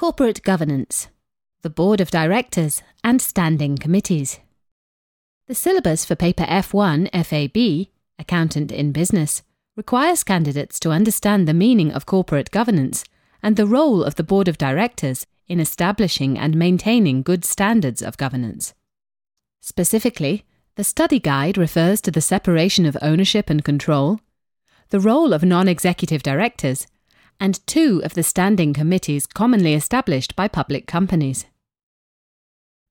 Corporate governance, the board of directors, and standing committees. The syllabus for paper F1 FAB, Accountant in Business, requires candidates to understand the meaning of corporate governance and the role of the board of directors in establishing and maintaining good standards of governance. Specifically, the study guide refers to the separation of ownership and control, the role of non executive directors, and two of the standing committees commonly established by public companies.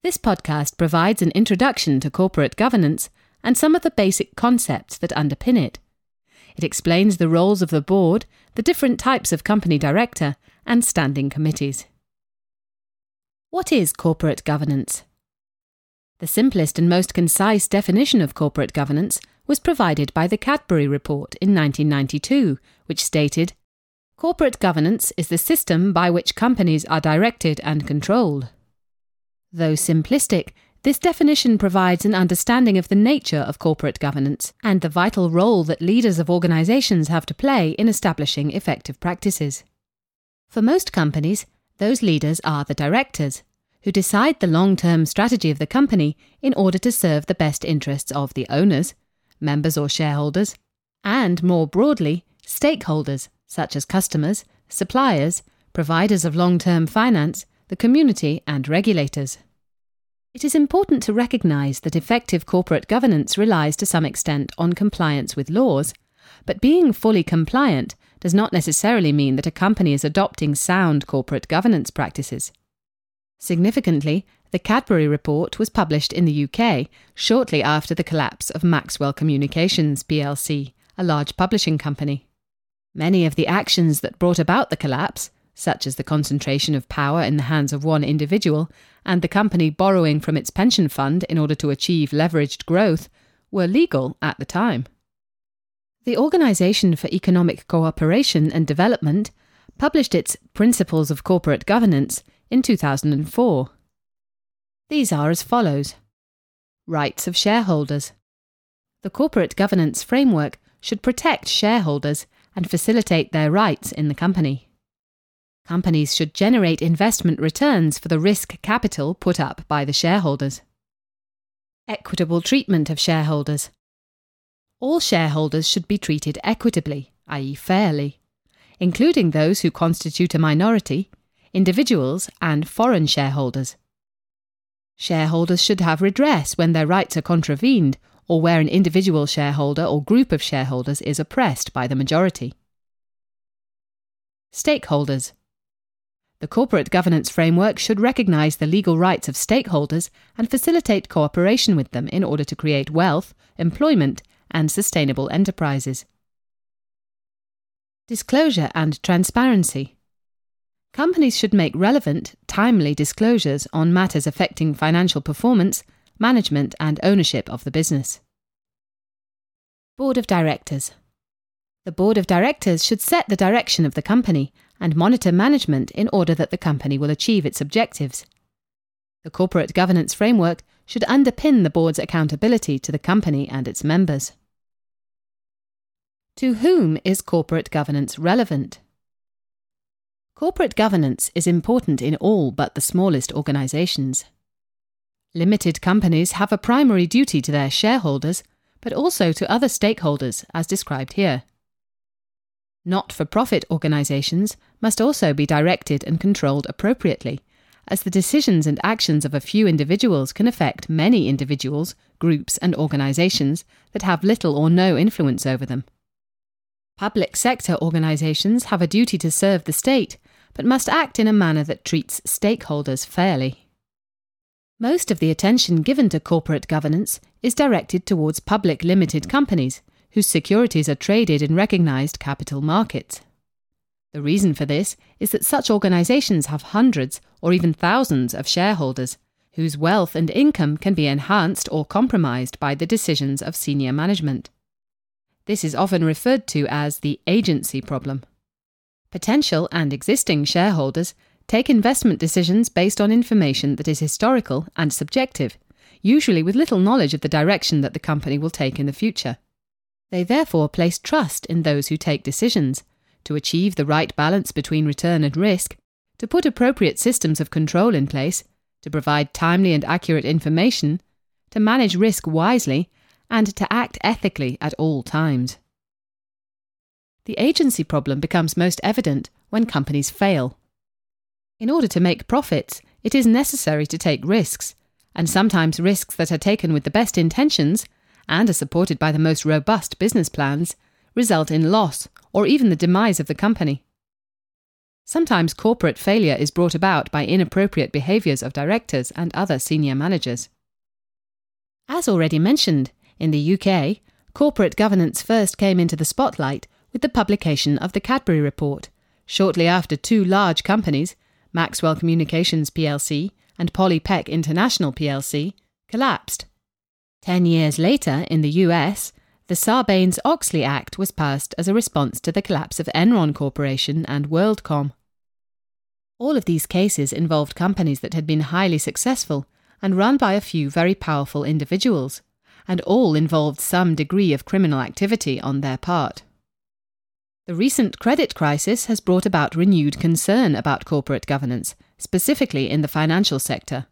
This podcast provides an introduction to corporate governance and some of the basic concepts that underpin it. It explains the roles of the board, the different types of company director, and standing committees. What is corporate governance? The simplest and most concise definition of corporate governance was provided by the Cadbury Report in 1992, which stated Corporate governance is the system by which companies are directed and controlled. Though simplistic, this definition provides an understanding of the nature of corporate governance and the vital role that leaders of organizations have to play in establishing effective practices. For most companies, those leaders are the directors, who decide the long term strategy of the company in order to serve the best interests of the owners, members or shareholders, and more broadly, stakeholders such as customers, suppliers, providers of long term finance, the community, and regulators. It is important to recognise that effective corporate governance relies to some extent on compliance with laws, but being fully compliant does not necessarily mean that a company is adopting sound corporate governance practices. Significantly, the Cadbury Report was published in the UK shortly after the collapse of Maxwell Communications plc, a large publishing company. Many of the actions that brought about the collapse, such as the concentration of power in the hands of one individual and the company borrowing from its pension fund in order to achieve leveraged growth, were legal at the time. The Organisation for Economic Cooperation and Development published its Principles of Corporate Governance in 2004. These are as follows Rights of shareholders. The corporate governance framework should protect shareholders and facilitate their rights in the company. Companies should generate investment returns for the risk capital put up by the shareholders. Equitable treatment of shareholders. All shareholders should be treated equitably, i.e., fairly, including those who constitute a minority, individuals, and foreign shareholders. Shareholders should have redress when their rights are contravened or where an individual shareholder or group of shareholders is oppressed by the majority. Stakeholders the corporate governance framework should recognise the legal rights of stakeholders and facilitate cooperation with them in order to create wealth, employment, and sustainable enterprises. Disclosure and transparency. Companies should make relevant, timely disclosures on matters affecting financial performance, management, and ownership of the business. Board of Directors. The Board of Directors should set the direction of the company and monitor management in order that the company will achieve its objectives. The corporate governance framework should underpin the board's accountability to the company and its members. To whom is corporate governance relevant? Corporate governance is important in all but the smallest organisations. Limited companies have a primary duty to their shareholders, but also to other stakeholders, as described here. Not for profit organisations must also be directed and controlled appropriately, as the decisions and actions of a few individuals can affect many individuals, groups, and organisations that have little or no influence over them. Public sector organisations have a duty to serve the state, but must act in a manner that treats stakeholders fairly. Most of the attention given to corporate governance is directed towards public limited companies whose securities are traded in recognised capital markets. The reason for this is that such organisations have hundreds or even thousands of shareholders whose wealth and income can be enhanced or compromised by the decisions of senior management. This is often referred to as the agency problem. Potential and existing shareholders take investment decisions based on information that is historical and subjective, usually with little knowledge of the direction that the company will take in the future. They therefore place trust in those who take decisions to achieve the right balance between return and risk, to put appropriate systems of control in place, to provide timely and accurate information, to manage risk wisely, and to act ethically at all times. The agency problem becomes most evident when companies fail. In order to make profits, it is necessary to take risks, and sometimes risks that are taken with the best intentions and are supported by the most robust business plans result in loss or even the demise of the company. Sometimes corporate failure is brought about by inappropriate behaviours of directors and other senior managers. As already mentioned, in the UK, corporate governance first came into the spotlight with the publication of the Cadbury Report, shortly after two large companies, Maxwell Communications plc and Polly Peck International plc, collapsed. Ten years later, in the US, the Sarbanes Oxley Act was passed as a response to the collapse of Enron Corporation and WorldCom. All of these cases involved companies that had been highly successful and run by a few very powerful individuals, and all involved some degree of criminal activity on their part. The recent credit crisis has brought about renewed concern about corporate governance, specifically in the financial sector.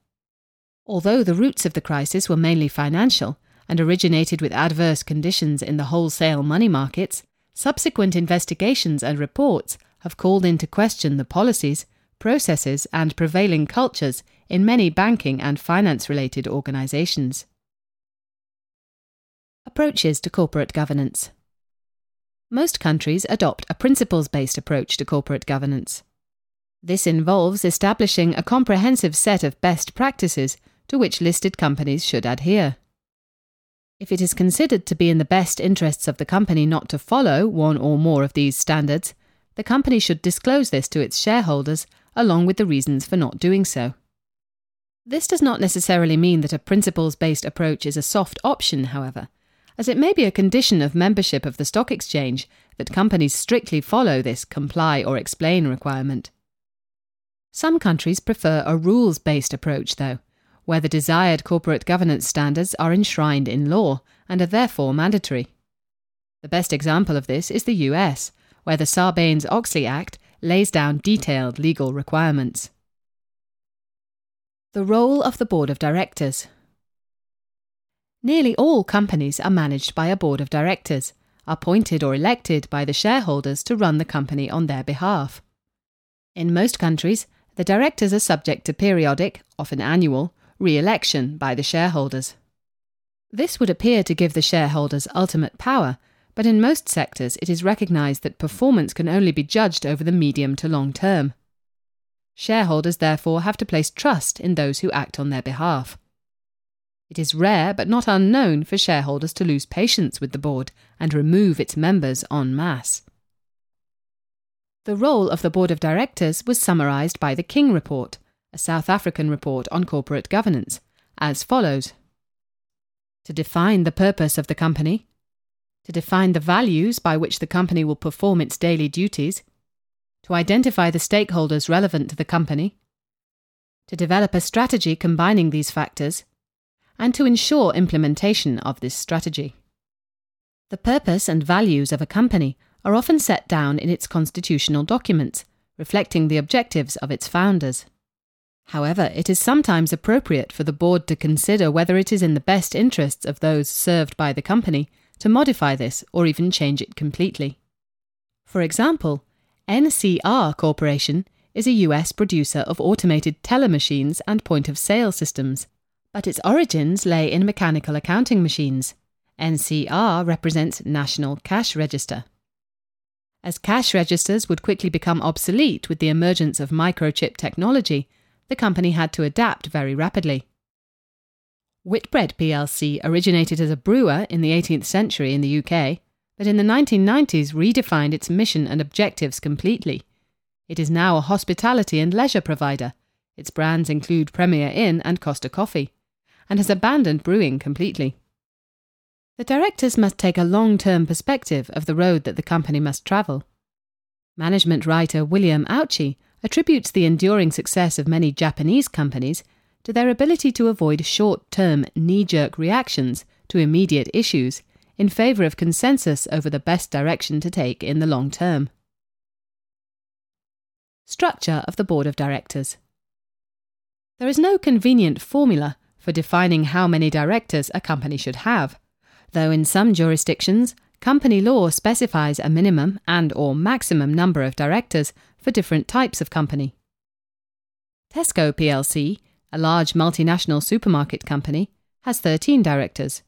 Although the roots of the crisis were mainly financial and originated with adverse conditions in the wholesale money markets, subsequent investigations and reports have called into question the policies, processes, and prevailing cultures in many banking and finance related organisations. Approaches to corporate governance. Most countries adopt a principles based approach to corporate governance. This involves establishing a comprehensive set of best practices to which listed companies should adhere. If it is considered to be in the best interests of the company not to follow one or more of these standards, the company should disclose this to its shareholders along with the reasons for not doing so. This does not necessarily mean that a principles based approach is a soft option, however as it may be a condition of membership of the stock exchange that companies strictly follow this comply or explain requirement. Some countries prefer a rules based approach, though, where the desired corporate governance standards are enshrined in law and are therefore mandatory. The best example of this is the US, where the Sarbanes Oxley Act lays down detailed legal requirements. The role of the Board of Directors. Nearly all companies are managed by a board of directors, appointed or elected by the shareholders to run the company on their behalf. In most countries, the directors are subject to periodic, often annual, re election by the shareholders. This would appear to give the shareholders ultimate power, but in most sectors it is recognised that performance can only be judged over the medium to long term. Shareholders therefore have to place trust in those who act on their behalf. It is rare but not unknown for shareholders to lose patience with the board and remove its members en masse. The role of the board of directors was summarised by the King Report, a South African report on corporate governance, as follows. To define the purpose of the company, to define the values by which the company will perform its daily duties, to identify the stakeholders relevant to the company, to develop a strategy combining these factors and to ensure implementation of this strategy. The purpose and values of a company are often set down in its constitutional documents, reflecting the objectives of its founders. However, it is sometimes appropriate for the board to consider whether it is in the best interests of those served by the company to modify this or even change it completely. For example, NCR Corporation is a US producer of automated teller machines and point of sale systems but its origins lay in mechanical accounting machines. NCR represents National Cash Register. As cash registers would quickly become obsolete with the emergence of microchip technology, the company had to adapt very rapidly. Whitbread plc originated as a brewer in the 18th century in the UK, but in the 1990s redefined its mission and objectives completely. It is now a hospitality and leisure provider. Its brands include Premier Inn and Costa Coffee and has abandoned brewing completely. The directors must take a long term perspective of the road that the company must travel. Management writer William Ouchi attributes the enduring success of many Japanese companies to their ability to avoid short term knee jerk reactions to immediate issues in favour of consensus over the best direction to take in the long term. Structure of the Board of Directors. There is no convenient formula for defining how many directors a company should have, though in some jurisdictions, company law specifies a minimum and or maximum number of directors for different types of company. Tesco plc, a large multinational supermarket company, has 13 directors.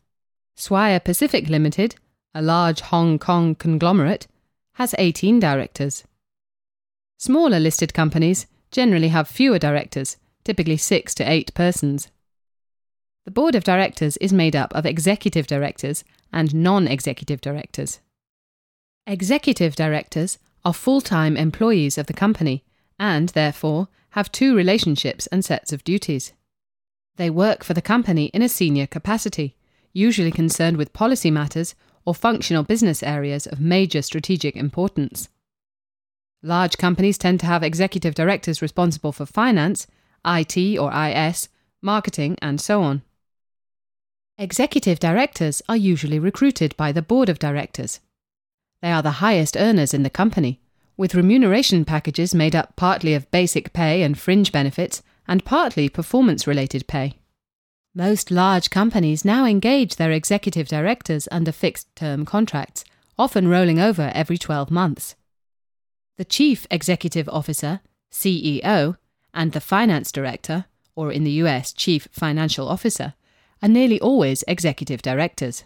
Swire Pacific Limited, a large Hong Kong conglomerate, has 18 directors. Smaller listed companies generally have fewer directors, typically 6 to 8 persons. The board of directors is made up of executive directors and non executive directors. Executive directors are full time employees of the company and, therefore, have two relationships and sets of duties. They work for the company in a senior capacity, usually concerned with policy matters or functional business areas of major strategic importance. Large companies tend to have executive directors responsible for finance, IT or IS, marketing, and so on. Executive directors are usually recruited by the board of directors. They are the highest earners in the company, with remuneration packages made up partly of basic pay and fringe benefits and partly performance related pay. Most large companies now engage their executive directors under fixed term contracts, often rolling over every 12 months. The Chief Executive Officer, CEO, and the Finance Director, or in the US, Chief Financial Officer, are nearly always executive directors.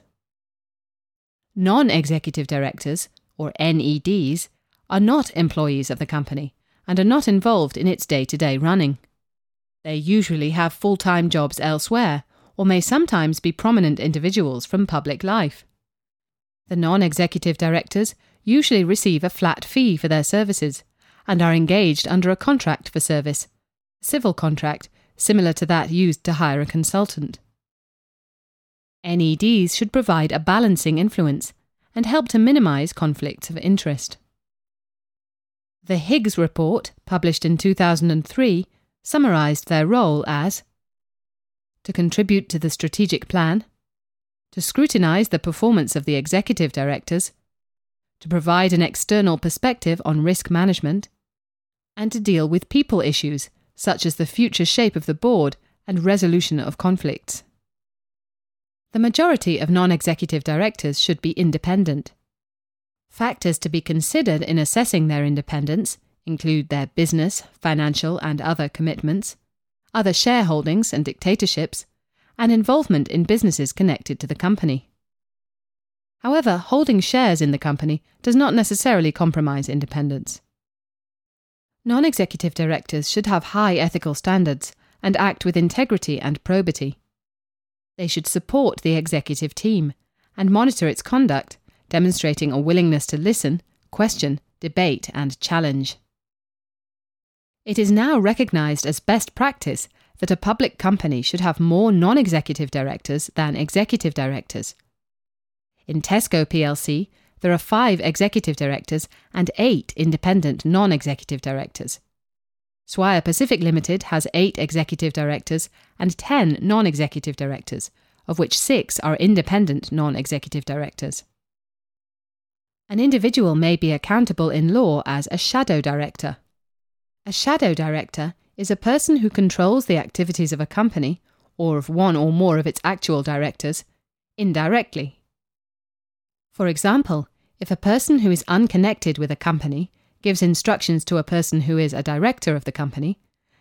Non executive directors, or NEDs, are not employees of the company and are not involved in its day to day running. They usually have full time jobs elsewhere or may sometimes be prominent individuals from public life. The non executive directors usually receive a flat fee for their services and are engaged under a contract for service, civil contract similar to that used to hire a consultant. NEDs should provide a balancing influence and help to minimize conflicts of interest. The Higgs report, published in 2003, summarized their role as to contribute to the strategic plan, to scrutinize the performance of the executive directors, to provide an external perspective on risk management, and to deal with people issues such as the future shape of the board and resolution of conflicts. The majority of non executive directors should be independent. Factors to be considered in assessing their independence include their business, financial, and other commitments, other shareholdings and directorships, and involvement in businesses connected to the company. However, holding shares in the company does not necessarily compromise independence. Non executive directors should have high ethical standards and act with integrity and probity. They should support the executive team and monitor its conduct, demonstrating a willingness to listen, question, debate, and challenge. It is now recognised as best practice that a public company should have more non executive directors than executive directors. In Tesco plc, there are five executive directors and eight independent non executive directors. Swire Pacific Limited has eight executive directors and 10 non executive directors, of which six are independent non executive directors. An individual may be accountable in law as a shadow director. A shadow director is a person who controls the activities of a company, or of one or more of its actual directors, indirectly. For example, if a person who is unconnected with a company gives instructions to a person who is a director of the company,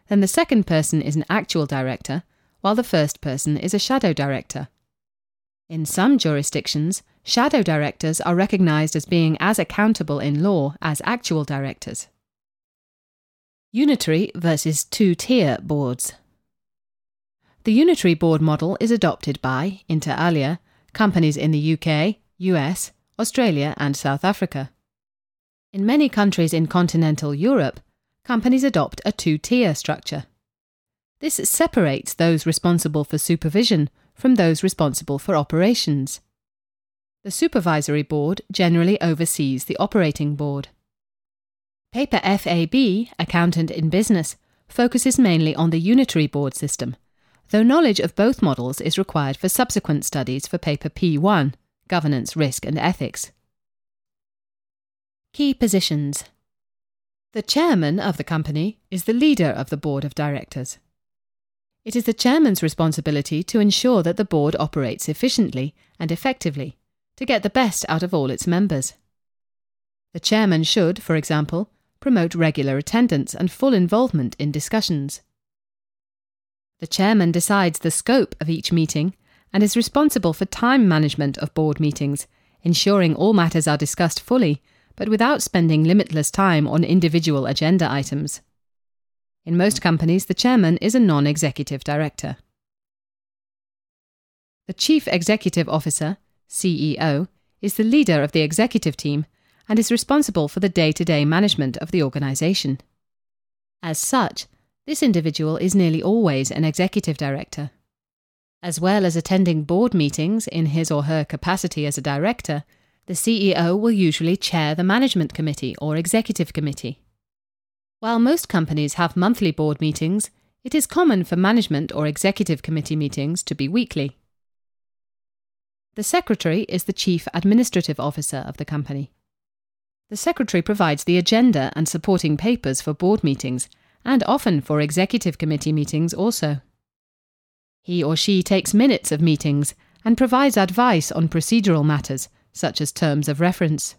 then the second person is an actual director, while the first person is a shadow director. In some jurisdictions, shadow directors are recognised as being as accountable in law as actual directors. Unitary versus two tier boards. The unitary board model is adopted by, inter alia, companies in the UK, US, Australia, and South Africa. In many countries in continental Europe, companies adopt a two tier structure. This separates those responsible for supervision from those responsible for operations. The supervisory board generally oversees the operating board. Paper FAB, Accountant in Business, focuses mainly on the unitary board system, though knowledge of both models is required for subsequent studies for Paper P1, Governance, Risk and Ethics. Key positions The chairman of the company is the leader of the board of directors. It is the chairman's responsibility to ensure that the board operates efficiently and effectively to get the best out of all its members. The chairman should, for example, promote regular attendance and full involvement in discussions. The chairman decides the scope of each meeting and is responsible for time management of board meetings, ensuring all matters are discussed fully, but without spending limitless time on individual agenda items. In most companies, the chairman is a non executive director. The Chief Executive Officer, CEO, is the leader of the executive team and is responsible for the day to day management of the organisation. As such, this individual is nearly always an executive director. As well as attending board meetings in his or her capacity as a director, the CEO will usually chair the management committee or executive committee. While most companies have monthly board meetings, it is common for management or executive committee meetings to be weekly. The secretary is the chief administrative officer of the company. The secretary provides the agenda and supporting papers for board meetings, and often for executive committee meetings also. He or she takes minutes of meetings and provides advice on procedural matters, such as terms of reference.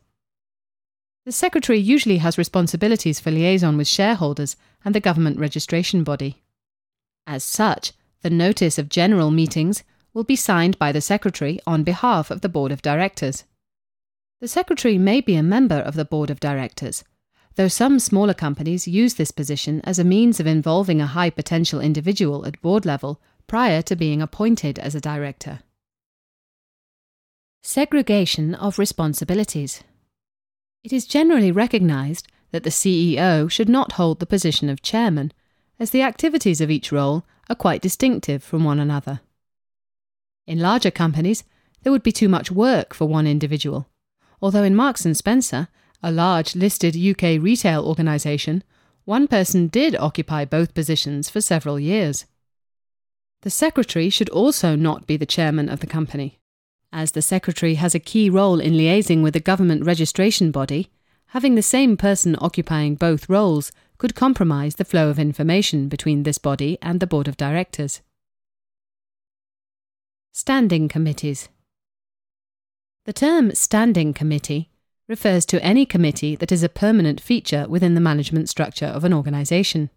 The Secretary usually has responsibilities for liaison with shareholders and the government registration body. As such, the notice of general meetings will be signed by the Secretary on behalf of the Board of Directors. The Secretary may be a member of the Board of Directors, though some smaller companies use this position as a means of involving a high potential individual at board level prior to being appointed as a director. Segregation of responsibilities. It is generally recognised that the CEO should not hold the position of chairman, as the activities of each role are quite distinctive from one another. In larger companies, there would be too much work for one individual, although in Marks and Spencer, a large listed UK retail organisation, one person did occupy both positions for several years. The secretary should also not be the chairman of the company. As the secretary has a key role in liaising with the government registration body, having the same person occupying both roles could compromise the flow of information between this body and the board of directors. Standing committees. The term standing committee refers to any committee that is a permanent feature within the management structure of an organisation.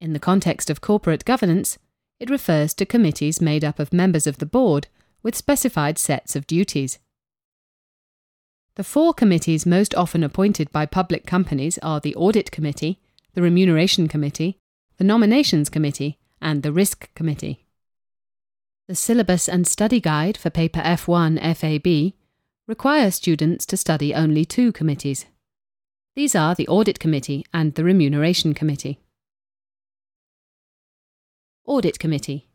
In the context of corporate governance, it refers to committees made up of members of the board with specified sets of duties. The four committees most often appointed by public companies are the Audit Committee, the Remuneration Committee, the Nominations Committee, and the Risk Committee. The syllabus and study guide for paper F1 FAB require students to study only two committees. These are the Audit Committee and the Remuneration Committee. Audit Committee.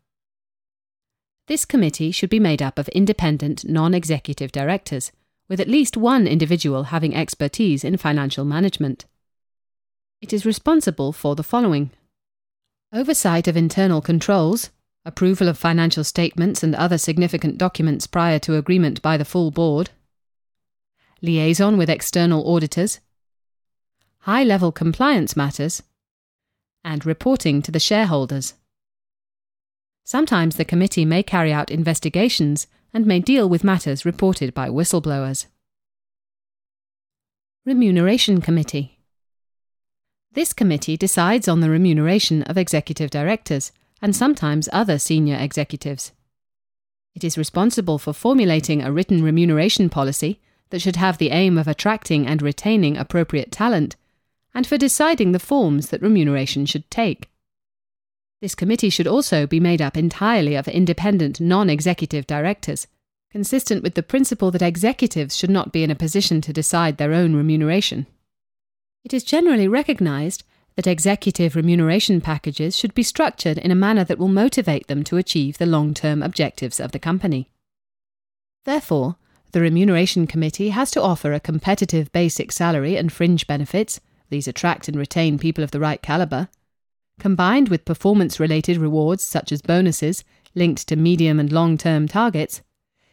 This committee should be made up of independent, non executive directors, with at least one individual having expertise in financial management. It is responsible for the following oversight of internal controls, approval of financial statements and other significant documents prior to agreement by the full board, liaison with external auditors, high level compliance matters, and reporting to the shareholders. Sometimes the committee may carry out investigations and may deal with matters reported by whistleblowers. Remuneration Committee This committee decides on the remuneration of executive directors and sometimes other senior executives. It is responsible for formulating a written remuneration policy that should have the aim of attracting and retaining appropriate talent, and for deciding the forms that remuneration should take. This committee should also be made up entirely of independent, non executive directors, consistent with the principle that executives should not be in a position to decide their own remuneration. It is generally recognised that executive remuneration packages should be structured in a manner that will motivate them to achieve the long term objectives of the company. Therefore, the Remuneration Committee has to offer a competitive basic salary and fringe benefits, these attract and retain people of the right calibre, combined with performance related rewards such as bonuses linked to medium and long term targets,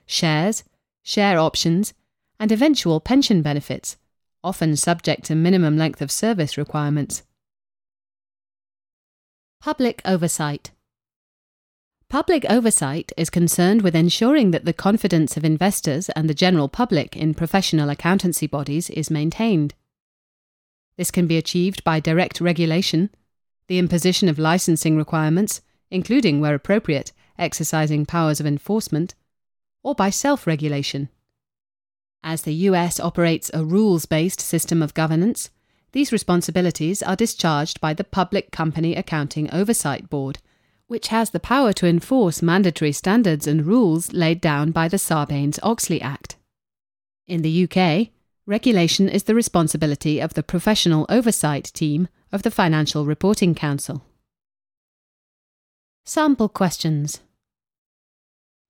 shares, share options, and eventual pension benefits, often subject to minimum length of service requirements. Public oversight. Public oversight is concerned with ensuring that the confidence of investors and the general public in professional accountancy bodies is maintained. This can be achieved by direct regulation, the imposition of licensing requirements, including, where appropriate, exercising powers of enforcement, or by self regulation. As the US operates a rules based system of governance, these responsibilities are discharged by the Public Company Accounting Oversight Board, which has the power to enforce mandatory standards and rules laid down by the Sarbanes Oxley Act. In the UK, regulation is the responsibility of the Professional Oversight Team of the Financial Reporting Council. Sample questions.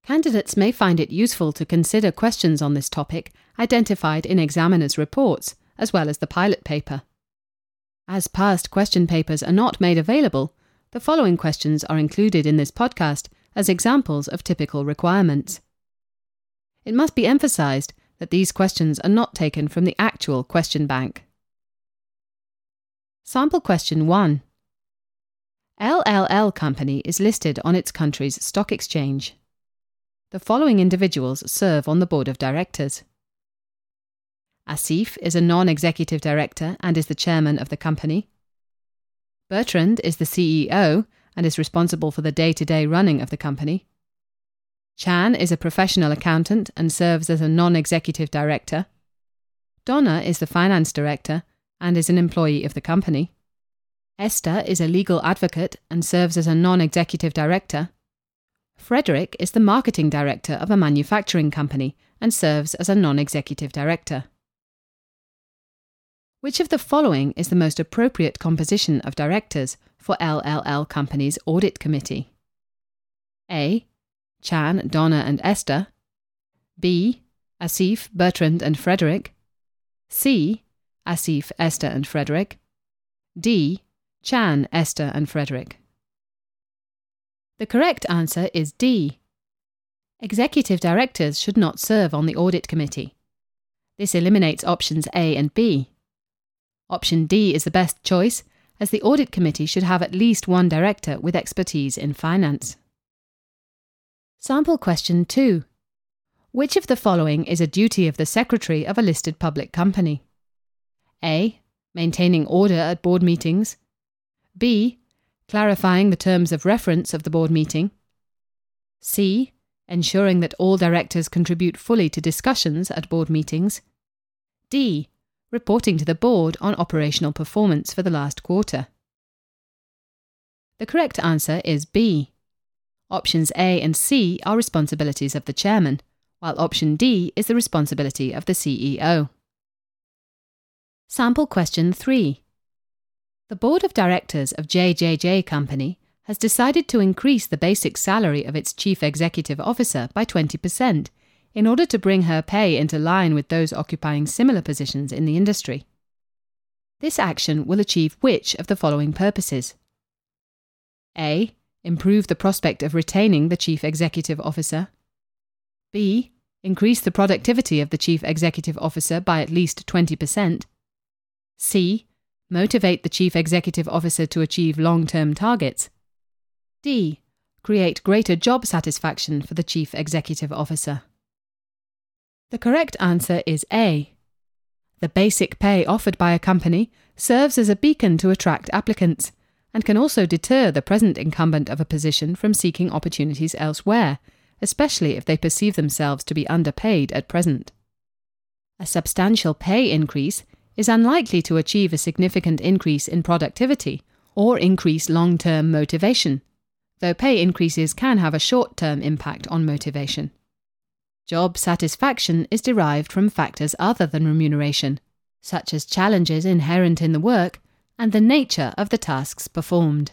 Candidates may find it useful to consider questions on this topic identified in examiners' reports, as well as the pilot paper. As past question papers are not made available, the following questions are included in this podcast as examples of typical requirements. It must be emphasised that these questions are not taken from the actual question bank. Sample question 1 LLL Company is listed on its country's stock exchange. The following individuals serve on the board of directors. Asif is a non executive director and is the chairman of the company. Bertrand is the CEO and is responsible for the day to day running of the company. Chan is a professional accountant and serves as a non executive director. Donna is the finance director and is an employee of the company. Esther is a legal advocate and serves as a non executive director. Frederick is the marketing director of a manufacturing company and serves as a non executive director. Which of the following is the most appropriate composition of directors for LLL Company's Audit Committee? A. Chan, Donna, and Esther. B. Asif, Bertrand, and Frederick. C. Asif, Esther, and Frederick. D. Chan, Esther, and Frederick. The correct answer is D. Executive directors should not serve on the audit committee. This eliminates options A and B. Option D is the best choice, as the audit committee should have at least one director with expertise in finance. Sample question 2. Which of the following is a duty of the secretary of a listed public company? A. Maintaining order at board meetings. B clarifying the terms of reference of the board meeting. C. Ensuring that all directors contribute fully to discussions at board meetings. D. Reporting to the board on operational performance for the last quarter. The correct answer is B. Options A and C are responsibilities of the chairman, while option D is the responsibility of the CEO. Sample question 3. The board of directors of JJJ Company has decided to increase the basic salary of its chief executive officer by 20% in order to bring her pay into line with those occupying similar positions in the industry. This action will achieve which of the following purposes? A. Improve the prospect of retaining the chief executive officer. B. Increase the productivity of the chief executive officer by at least 20%. C Motivate the Chief Executive Officer to achieve long term targets. D. Create greater job satisfaction for the Chief Executive Officer. The correct answer is A. The basic pay offered by a company serves as a beacon to attract applicants and can also deter the present incumbent of a position from seeking opportunities elsewhere, especially if they perceive themselves to be underpaid at present. A substantial pay increase is unlikely to achieve a significant increase in productivity or increase long term motivation, though pay increases can have a short term impact on motivation. Job satisfaction is derived from factors other than remuneration, such as challenges inherent in the work and the nature of the tasks performed.